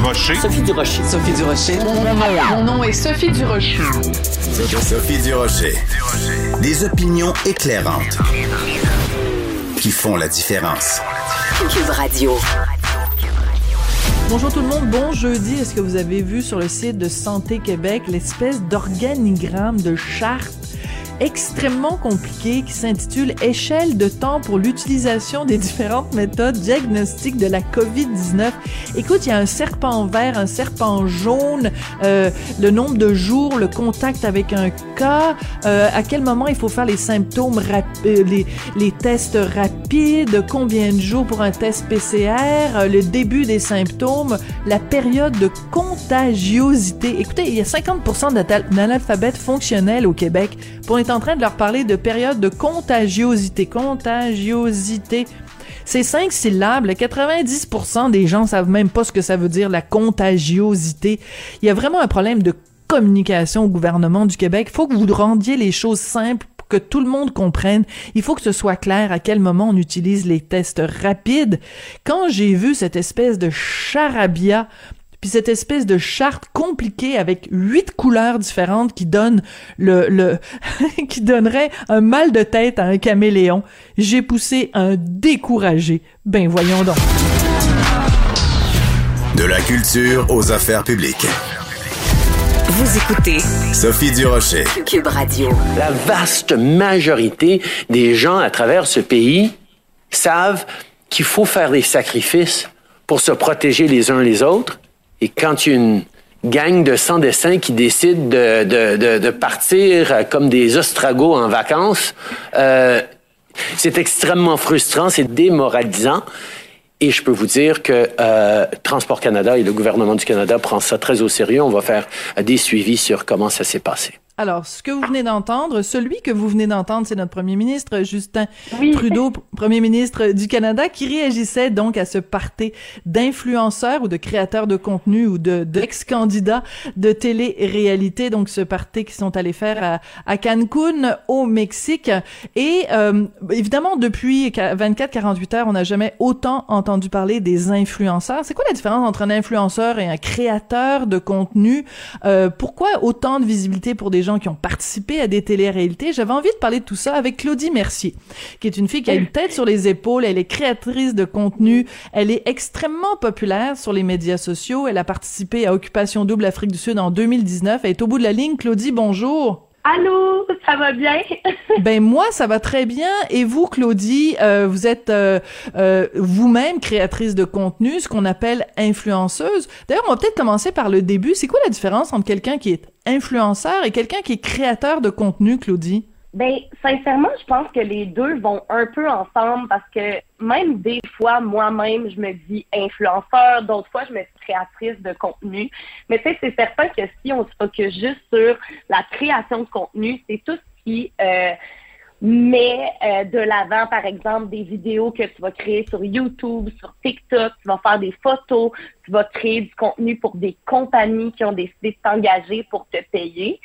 Durocher. Sophie Durocher. Sophie Durocher. Mon nom est Sophie Durocher. Sophie Durocher. Des opinions éclairantes qui font la différence. Cube Radio. Bonjour tout le monde, bon jeudi. Est-ce que vous avez vu sur le site de Santé Québec l'espèce d'organigramme de charte extrêmement compliqué qui s'intitule Échelle de temps pour l'utilisation des différentes méthodes diagnostiques de la COVID-19. Écoute, il y a un serpent vert, un serpent jaune, euh, le nombre de jours, le contact avec un cas, euh, à quel moment il faut faire les symptômes, les, les tests rapides, combien de jours pour un test PCR, euh, le début des symptômes, la période de contagiosité. Écoutez, il y a 50% d'analphabètes fonctionnels au Québec. Pour être en train de leur parler de période de contagiosité. Contagiosité. C'est cinq syllabes. 90% des gens savent même pas ce que ça veut dire, la contagiosité. Il y a vraiment un problème de communication au gouvernement du Québec. Il faut que vous rendiez les choses simples que tout le monde comprenne. Il faut que ce soit clair à quel moment on utilise les tests rapides. Quand j'ai vu cette espèce de charabia puis cette espèce de charte compliquée avec huit couleurs différentes qui donne le, qui donnerait un mal de tête à un caméléon. J'ai poussé un découragé. Ben voyons donc. De la culture aux affaires publiques. Vous écoutez Sophie Durocher. Cube Radio. La vaste majorité des gens à travers ce pays savent qu'il faut faire des sacrifices pour se protéger les uns les autres et quand il y a une gang de sans-dessins qui décide de, de, de, de, partir comme des ostragos en vacances, euh, c'est extrêmement frustrant, c'est démoralisant. Et je peux vous dire que euh, Transport Canada et le gouvernement du Canada prend ça très au sérieux. On va faire des suivis sur comment ça s'est passé. Alors, ce que vous venez d'entendre, celui que vous venez d'entendre, c'est notre premier ministre, Justin Oui. Trudeau, premier ministre du Canada, qui réagissait donc à ce party d'influenceurs ou de créateurs de contenu ou de d'ex-candidats de télé-réalité, donc ce party qui sont allés faire à, à Cancun, au Mexique. Et euh, évidemment, depuis 24-48 heures, on n'a jamais autant entendu parler des influenceurs. C'est quoi la différence entre un influenceur et un créateur de contenu? Euh, pourquoi autant de visibilité pour des gens qui ont participé à des télé-réalités. J'avais envie de parler de tout ça avec Claudie Mercier, qui est une fille qui a une tête sur les épaules. Elle est créatrice de contenu. Elle est extrêmement populaire sur les médias sociaux. Elle a participé à Occupation Double Afrique du Sud en 2019. Elle est au bout de la ligne. Claudie, bonjour. Allô, ça va bien? ben moi, ça va très bien. Et vous, Claudie, euh, vous êtes euh, euh, vous-même créatrice de contenu, ce qu'on appelle influenceuse. D'ailleurs, on va peut-être commencer par le début. C'est quoi la différence entre quelqu'un qui est influenceur et quelqu'un qui est créateur de contenu, Claudie? Ben, sincèrement, je pense que les deux vont un peu ensemble parce que même des fois, moi-même, je me dis influenceur, d'autres fois, je me dis créatrice de contenu. Mais tu sais, c'est certain que si on se focus juste sur la création de contenu, c'est tout ce qui euh, met euh, de l'avant, par exemple, des vidéos que tu vas créer sur YouTube, sur TikTok, tu vas faire des photos, tu vas créer du contenu pour des compagnies qui ont décidé de t'engager pour te payer.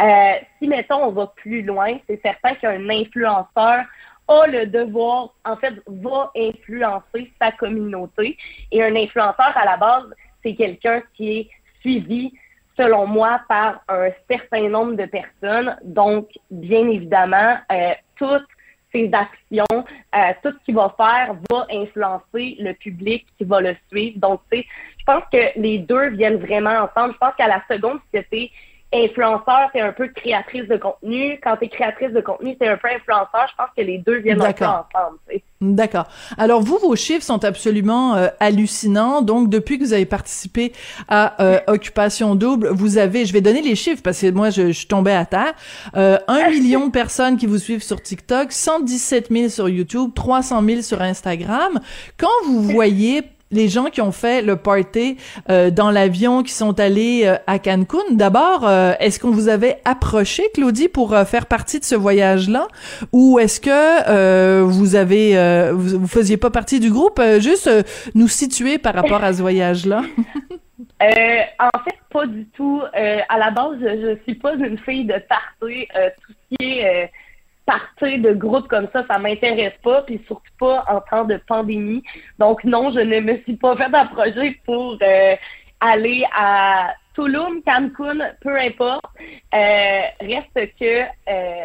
Euh, si, mettons, on va plus loin, c'est certain qu'un influenceur a le devoir, en fait, va influencer sa communauté. Et un influenceur, à la base, c'est quelqu'un qui est suivi, selon moi, par un certain nombre de personnes. Donc, bien évidemment, euh, toutes ses actions, euh, tout ce qu'il va faire va influencer le public qui va le suivre. Donc, tu sais, je pense que les deux viennent vraiment ensemble. Je pense qu'à la seconde, c'était influenceur, c'est un peu créatrice de contenu. Quand tu es créatrice de contenu, c'est un peu influenceur. Je pense que les deux viennent peu ensemble. D'accord. Alors vous, vos chiffres sont absolument euh, hallucinants. Donc depuis que vous avez participé à euh, Occupation Double, vous avez, je vais donner les chiffres parce que moi je, je suis tombée à terre, euh, un million de personnes qui vous suivent sur TikTok, 117 000 sur YouTube, 300 000 sur Instagram. Quand vous voyez les gens qui ont fait le party euh, dans l'avion, qui sont allés euh, à Cancun. D'abord, euh, est-ce qu'on vous avait approché, Claudie, pour faire partie de ce voyage-là, ou est-ce que vous avez, vous, vous, faisiez pas partie du groupe? Juste nous situer par rapport à ce voyage-là. en fait, pas du tout. à la base, je, suis pas une fille de party. tout ce qui est partir de groupe comme ça, ça m'intéresse pas, puis surtout pas en temps de pandémie. Donc non, je ne me suis pas fait approcher pour euh, aller à Tulum, Cancun, peu importe. Euh, reste que, euh,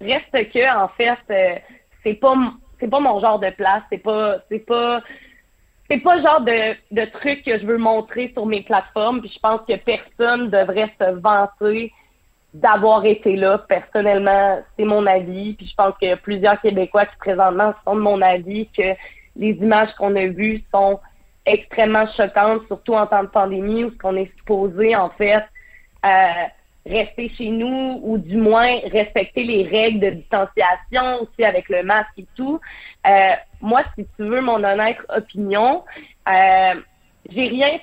reste que, en fait, c'est pas, c'est pas mon genre de place. C'est pas, c'est pas, c'est pas le genre de, de truc que je veux montrer sur mes plateformes. Puis je pense que personne devrait se vanter d'avoir été là. Personnellement, c'est mon avis. Puis je pense qu'il y a plusieurs Québécois qui présentement sont de mon avis que les images qu'on a vues sont extrêmement choquantes, surtout en temps de pandémie où qu'on est supposé en fait euh, rester chez nous ou du moins respecter les règles de distanciation aussi avec le masque et tout. Euh, moi, si tu veux mon honnête opinion, euh, j'ai rien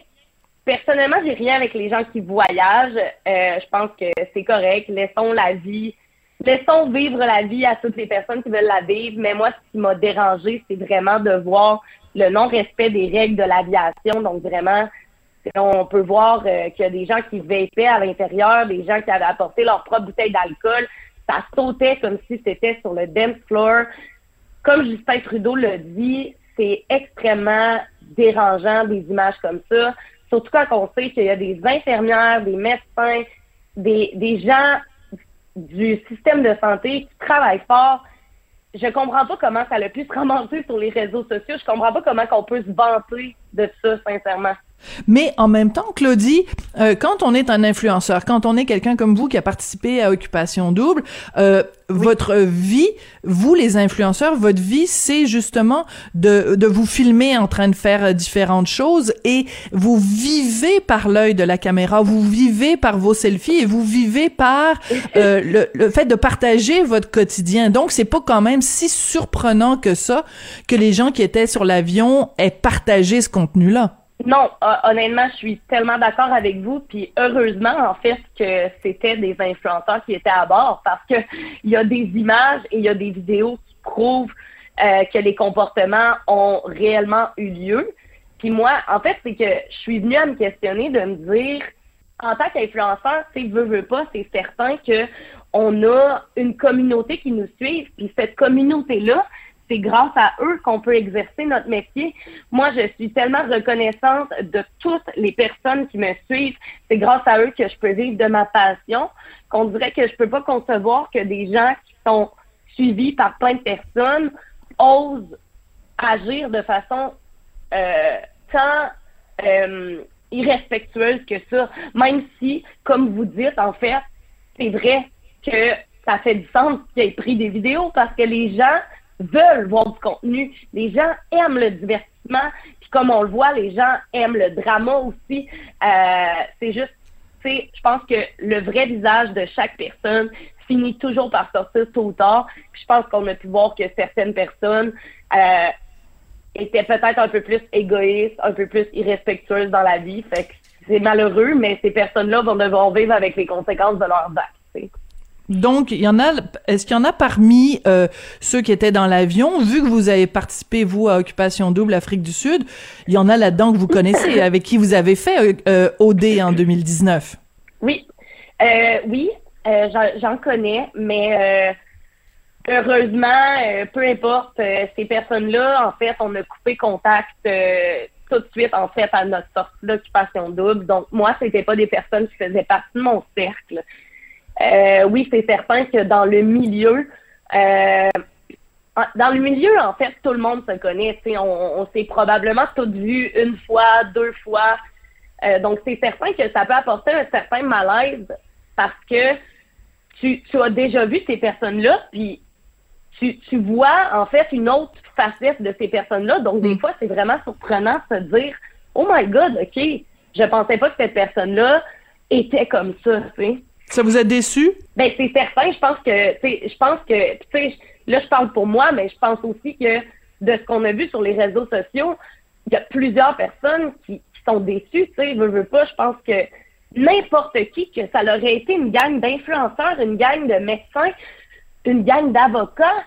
personnellement, j'ai rien avec les gens qui voyagent. Euh, je pense que c'est correct. Laissons la vie, laissons vivre la vie à toutes les personnes qui veulent la vivre. Mais moi, ce qui m'a dérangé, c'est vraiment de voir le non-respect des règles de l'aviation. Donc vraiment, on peut voir euh, qu'il y a des gens qui vapaient à l'intérieur, des gens qui avaient apporté leur propre bouteille d'alcool. Ça sautait comme si c'était sur le dance floor. Comme Justin Trudeau l'a dit, c'est extrêmement dérangeant des images comme ça. Surtout quand on sait qu'il y a des infirmières, des médecins, des, des gens du système de santé qui travaillent fort. Je comprends pas comment ça a pu se ramasser sur les réseaux sociaux. Je comprends pas comment on peut se vanter de ça, sincèrement. Mais en même temps, Claudie, euh, quand on est un influenceur, quand on est quelqu'un comme vous qui a participé à Occupation Double, euh, votre vie, vous les influenceurs, votre vie, c'est justement de, de vous filmer en train de faire différentes choses et vous vivez par l'œil de la caméra, vous vivez par vos selfies et vous vivez par euh, le, le fait de partager votre quotidien. Donc, c'est pas quand même si surprenant que ça que les gens qui étaient sur l'avion aient partagé ce contenu-là. Non, honnêtement, je suis tellement d'accord avec vous. Puis heureusement, en fait, que c'était des influenceurs qui étaient à bord parce que il y a des images et il y a des vidéos qui prouvent euh, que les comportements ont réellement eu lieu. Puis moi, en fait, c'est que je suis venue à me questionner de me dire, en tant qu'influenceur, c'est veut, veut pas, c'est certain que on a une communauté qui nous suit. Puis cette communauté-là, c'est grâce à eux qu'on peut exercer notre métier. Moi, je suis tellement reconnaissante de toutes les personnes qui me suivent. C'est grâce à eux que je peux vivre de ma passion. Qu'on dirait que je peux pas concevoir que des gens qui sont suivis par plein de personnes osent agir de façon euh, tant euh, irrespectueuse que ça. Même si, comme vous dites, en fait, c'est vrai que ça fait du sens qu'il ait pris des vidéos parce que les gens veulent voir du contenu. Les gens aiment le divertissement. Puis comme on le voit, les gens aiment le drama aussi. Euh, c'est juste, c'est, je pense que le vrai visage de chaque personne finit toujours par sortir tôt ou tard. Puis je pense qu'on a pu voir que certaines personnes euh, étaient peut-être un peu plus égoïstes, un peu plus irrespectueuses dans la vie. Fait que c'est malheureux, mais ces personnes-là vont devoir vivre avec les conséquences de leurs actes. Donc, il y en a. Est-ce qu'il y en a parmi euh, ceux qui étaient dans l'avion, vu que vous avez participé vous à Occupation Double Afrique du Sud, il y en a là-dedans que vous connaissez, avec qui vous avez fait euh, OD en 2019. Oui, euh, oui, euh, j'en connais, mais euh, heureusement, peu importe ces personnes-là, en fait, on a coupé contact tout de suite en fait à notre sortie d'Occupation Double. Donc moi, c'était pas des personnes qui faisaient partie de mon cercle. Euh, oui, c'est certain que dans le milieu, euh, dans le milieu, en fait, tout le monde se connaît. On, on s'est probablement tous vu une fois, deux fois. Euh, donc, c'est certain que ça peut apporter un certain malaise parce que tu, tu as déjà vu ces personnes-là, puis tu, tu vois, en fait, une autre facette de ces personnes-là. Donc, des mm. fois, c'est vraiment surprenant de se dire Oh my God, OK, je pensais pas que cette personne-là était comme ça, tu sais. Ça vous a déçu? Ben c'est certain. Je pense que, je pense que, tu sais, là je parle pour moi, mais je pense aussi que de ce qu'on a vu sur les réseaux sociaux, il y a plusieurs personnes qui, sont déçues. Tu sais, veux, veux pas. Je pense que n'importe qui, que ça aurait été une gang d'influenceurs, une gang de médecins, une gang d'avocats,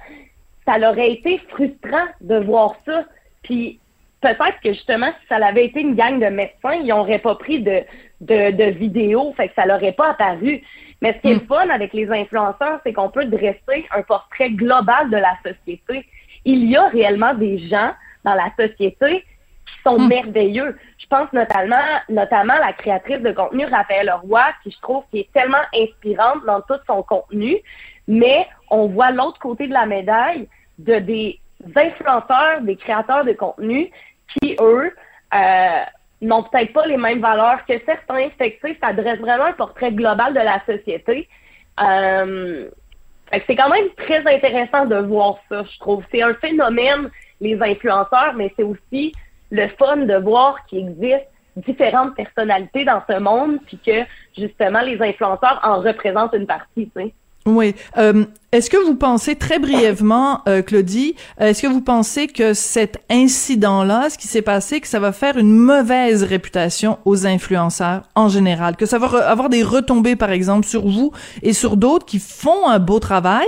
ça aurait été frustrant de voir ça. Puis peut-être que justement, si ça avait été une gang de médecins, ils n'auraient pas pris de, de, de vidéos, fait que ça l'aurait pas apparu. Mais ce qui est hmm. fun avec les influenceurs, c'est qu'on peut dresser un portrait global de la société. Il y a réellement des gens dans la société qui sont Hmm. merveilleux. Je pense notamment, notamment la créatrice de contenu, Raphaël Roy, qui je trouve qui est tellement inspirante dans tout son contenu, mais on voit l'autre côté de la médaille de des influenceurs, des créateurs de contenu qui, eux, euh, n'ont peut-être pas les mêmes valeurs que certains. Fait ça dresse vraiment un portrait global de la société. Euh, c'est quand même très intéressant de voir ça, je trouve. C'est un phénomène, les influenceurs, mais c'est aussi le fun de voir qu'il existe différentes personnalités dans ce monde, puis que justement les influenceurs en représentent une partie, tu sais. Oui. Euh, est-ce que vous pensez très brièvement, euh, Claudie, euh, est-ce que vous pensez que cet incident-là, ce qui s'est passé, que ça va faire une mauvaise réputation aux influenceurs en général, que ça va avoir des retombées, par exemple, sur vous et sur d'autres qui font un beau travail,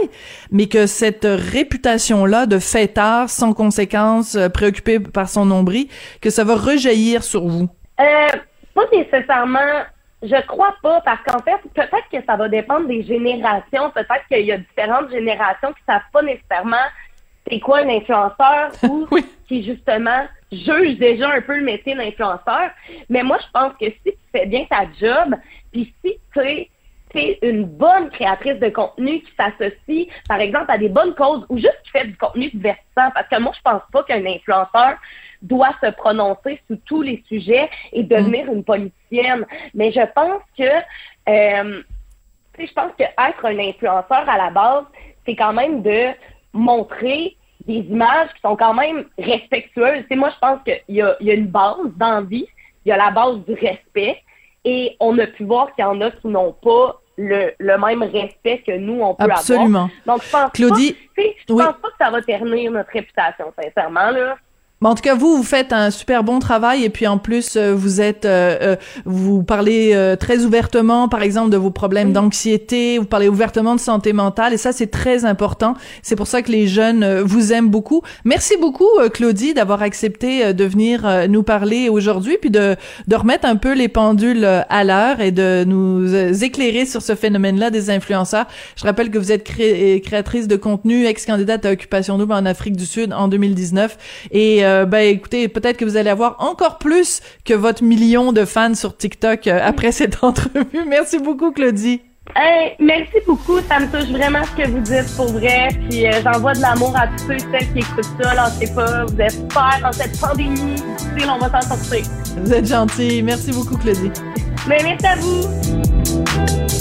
mais que cette réputation-là de fêtard sans conséquences, euh, préoccupé par son nombril, que ça va rejaillir sur vous? Euh, pas nécessairement. Je crois pas, parce qu'en fait, peut-être que ça va dépendre des générations. Peut-être qu'il y a différentes générations qui savent pas nécessairement c'est quoi un influenceur ou Oui. qui justement juge déjà un peu le métier d'influenceur. Mais moi, je pense que si tu fais bien ta job, puis si tu es une bonne créatrice de contenu qui s'associe, par exemple, à des bonnes causes ou juste qui fait du contenu divertissant. Parce que moi, je pense pas qu'un influenceur doit se prononcer sur tous les sujets et devenir une politicienne. Mais je pense que, euh, je pense que être un influenceur à la base, c'est quand même de montrer des images qui sont quand même respectueuses. Tu sais, moi, je pense qu'il y a, il y a une base d'envie, il y a la base du respect, et on a pu voir qu'il y en a qui n'ont pas le, le même respect que nous, on peut Absolument. avoir. Donc, je pense Claudie, pas, je oui. pense pas que ça va ternir notre réputation, sincèrement, là. Mais en tout cas, vous, vous faites un super bon travail et puis en plus, euh, vous êtes, euh, euh, vous parlez euh, très ouvertement, par exemple, de vos problèmes d'anxiété, vous parlez ouvertement de santé mentale et ça, c'est très important. C'est pour ça que les jeunes euh, vous aiment beaucoup. Merci beaucoup, Claudie, d'avoir accepté de venir nous parler aujourd'hui puis de, de remettre un peu les pendules à l'heure et de nous éclairer sur ce phénomène-là des influenceurs. Je rappelle que vous êtes cré- créatrice de contenu, ex-candidate à Occupation Double en Afrique du Sud en 2019 et euh, ben écoutez, peut-être que vous allez avoir encore plus que votre million de fans sur TikTok euh, après cette entrevue. Merci beaucoup, Claudie. Hey, merci beaucoup, ça me touche vraiment ce que vous dites pour vrai. Puis euh, j'envoie de l'amour à tous ceux et celles qui écoutent ça. Lâchez pas, vous êtes super dans cette pandémie. difficile, on va s'en sortir. Vous êtes gentil. Merci beaucoup, Claudie. Mais merci à vous.